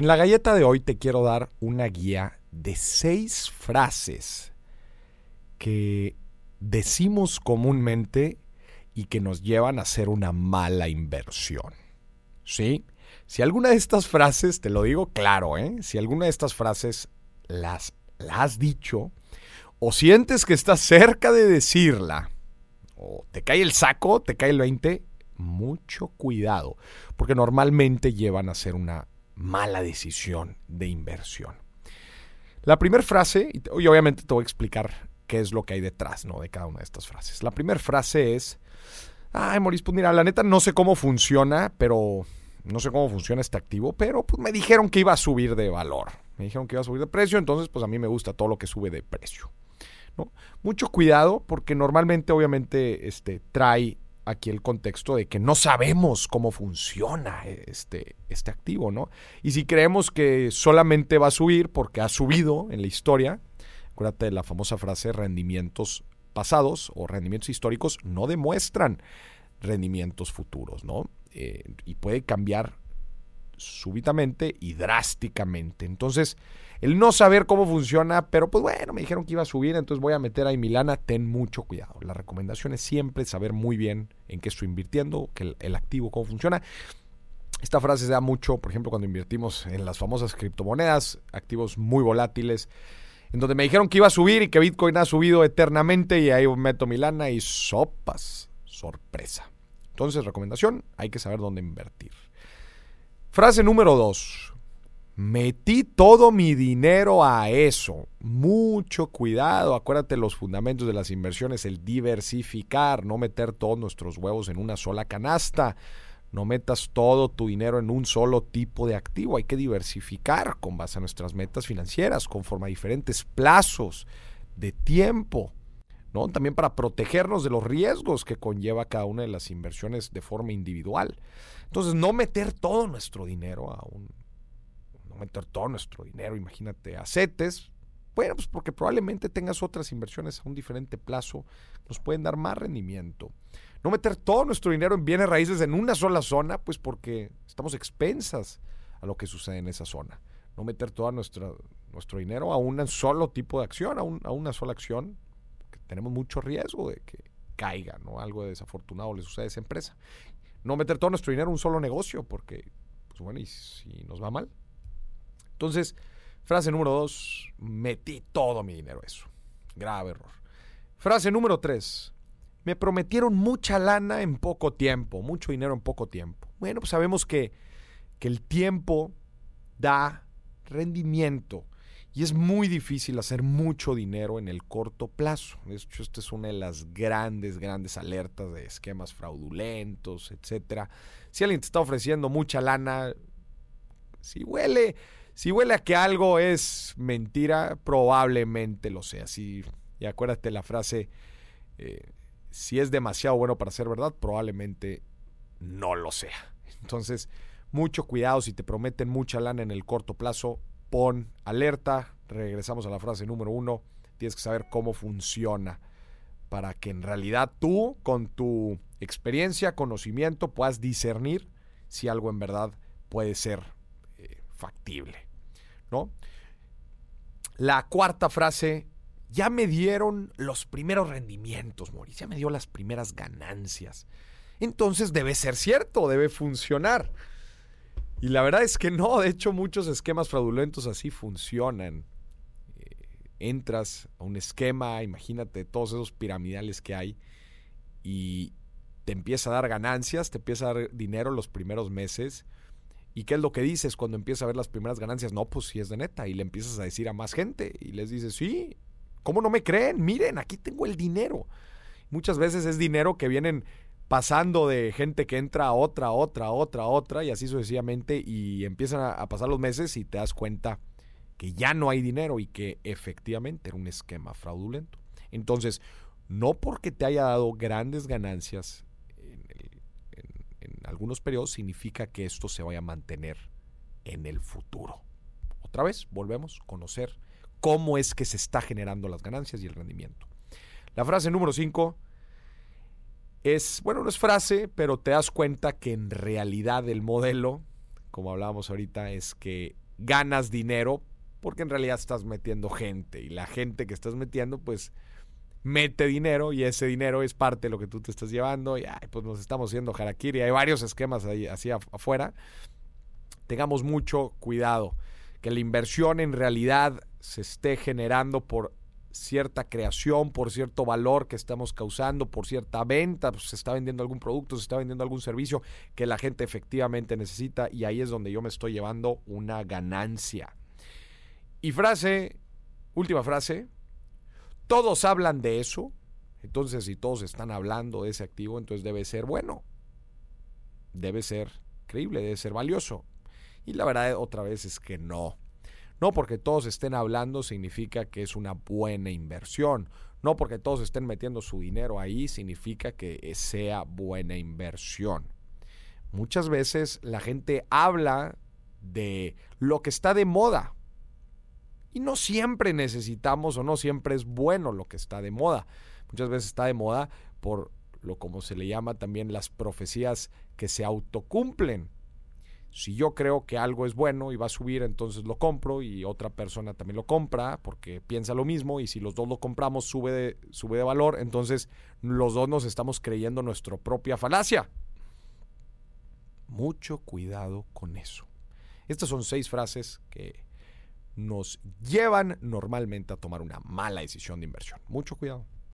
En la galleta de hoy te quiero dar una guía de seis frases que decimos comúnmente y que nos llevan a hacer una mala inversión. ¿Sí? Si alguna de estas frases, te lo digo claro, ¿eh? si alguna de estas frases las, las has dicho o sientes que estás cerca de decirla, o te cae el saco, te cae el 20, mucho cuidado, porque normalmente llevan a hacer una mala decisión de inversión. La primera frase, y obviamente te voy a explicar qué es lo que hay detrás ¿no? de cada una de estas frases. La primera frase es, ay, Maurice, pues mira, la neta no sé cómo funciona, pero no sé cómo funciona este activo, pero pues me dijeron que iba a subir de valor. Me dijeron que iba a subir de precio, entonces pues a mí me gusta todo lo que sube de precio. ¿no? Mucho cuidado porque normalmente obviamente este, trae aquí el contexto de que no sabemos cómo funciona este, este activo, ¿no? Y si creemos que solamente va a subir porque ha subido en la historia, acuérdate de la famosa frase rendimientos pasados o rendimientos históricos no demuestran rendimientos futuros, ¿no? Eh, y puede cambiar súbitamente y drásticamente. Entonces, el no saber cómo funciona, pero pues bueno, me dijeron que iba a subir, entonces voy a meter ahí Milana, ten mucho cuidado. La recomendación es siempre saber muy bien en qué estoy invirtiendo, que el, activo, cómo funciona. Esta frase se da mucho, por ejemplo, cuando invertimos en las famosas criptomonedas, activos muy volátiles, en donde me dijeron que iba a subir y que Bitcoin ha subido eternamente y ahí meto Milana y sopas, sorpresa. Entonces, recomendación, hay que saber dónde invertir. Frase número dos. Metí todo mi dinero a eso. Mucho cuidado. Acuérdate los fundamentos de las inversiones, el diversificar, no meter todos nuestros huevos en una sola canasta. No metas todo tu dinero en un solo tipo de activo. Hay que diversificar con base a nuestras metas financieras, conforme a diferentes plazos de tiempo. ¿No? También para protegernos de los riesgos que conlleva cada una de las inversiones de forma individual. Entonces, no meter todo nuestro dinero a un meter todo nuestro dinero, imagínate, a CETES, bueno, pues porque probablemente tengas otras inversiones a un diferente plazo, nos pueden dar más rendimiento. No meter todo nuestro dinero en bienes raíces en una sola zona, pues porque estamos expensas a lo que sucede en esa zona. No meter todo nuestro, nuestro dinero a un solo tipo de acción, a una sola acción, que tenemos mucho riesgo de que caiga, ¿no? Algo desafortunado le sucede a esa empresa. No meter todo nuestro dinero en un solo negocio, porque, pues bueno, y si nos va mal, entonces, frase número dos, metí todo mi dinero eso. Grave error. Frase número tres, me prometieron mucha lana en poco tiempo, mucho dinero en poco tiempo. Bueno, pues sabemos que, que el tiempo da rendimiento y es muy difícil hacer mucho dinero en el corto plazo. De hecho, esta es una de las grandes, grandes alertas de esquemas fraudulentos, etcétera. Si alguien te está ofreciendo mucha lana, si huele si huele a que algo es mentira, probablemente lo sea. Si, y acuérdate la frase, eh, si es demasiado bueno para ser verdad, probablemente no lo sea. Entonces, mucho cuidado si te prometen mucha lana en el corto plazo, pon alerta. Regresamos a la frase número uno. Tienes que saber cómo funciona para que en realidad tú, con tu experiencia, conocimiento, puedas discernir si algo en verdad puede ser eh, factible. ¿no? La cuarta frase, ya me dieron los primeros rendimientos, Mauricio, ya me dio las primeras ganancias. Entonces debe ser cierto, debe funcionar. Y la verdad es que no, de hecho muchos esquemas fraudulentos así funcionan. Eh, entras a un esquema, imagínate todos esos piramidales que hay y te empieza a dar ganancias, te empieza a dar dinero los primeros meses ¿Y qué es lo que dices cuando empiezas a ver las primeras ganancias? No, pues si es de neta. Y le empiezas a decir a más gente. Y les dices, sí, ¿cómo no me creen? Miren, aquí tengo el dinero. Muchas veces es dinero que vienen pasando de gente que entra a otra, otra, otra, otra, y así sucesivamente. Y empiezan a, a pasar los meses y te das cuenta que ya no hay dinero y que efectivamente era un esquema fraudulento. Entonces, no porque te haya dado grandes ganancias algunos periodos significa que esto se vaya a mantener en el futuro. Otra vez, volvemos a conocer cómo es que se está generando las ganancias y el rendimiento. La frase número 5 es, bueno, no es frase, pero te das cuenta que en realidad el modelo, como hablábamos ahorita, es que ganas dinero porque en realidad estás metiendo gente y la gente que estás metiendo pues mete dinero y ese dinero es parte de lo que tú te estás llevando y pues nos estamos haciendo harakiri. Hay varios esquemas ahí así afuera. Tengamos mucho cuidado que la inversión en realidad se esté generando por cierta creación, por cierto valor que estamos causando, por cierta venta, pues, se está vendiendo algún producto, se está vendiendo algún servicio que la gente efectivamente necesita y ahí es donde yo me estoy llevando una ganancia. Y frase, última frase, todos hablan de eso, entonces si todos están hablando de ese activo, entonces debe ser bueno, debe ser creíble, debe ser valioso. Y la verdad otra vez es que no. No porque todos estén hablando significa que es una buena inversión. No porque todos estén metiendo su dinero ahí significa que sea buena inversión. Muchas veces la gente habla de lo que está de moda. Y no siempre necesitamos o no siempre es bueno lo que está de moda. Muchas veces está de moda por lo como se le llama también las profecías que se autocumplen. Si yo creo que algo es bueno y va a subir, entonces lo compro y otra persona también lo compra porque piensa lo mismo y si los dos lo compramos sube de, sube de valor, entonces los dos nos estamos creyendo nuestra propia falacia. Mucho cuidado con eso. Estas son seis frases que nos llevan normalmente a tomar una mala decisión de inversión. Mucho cuidado.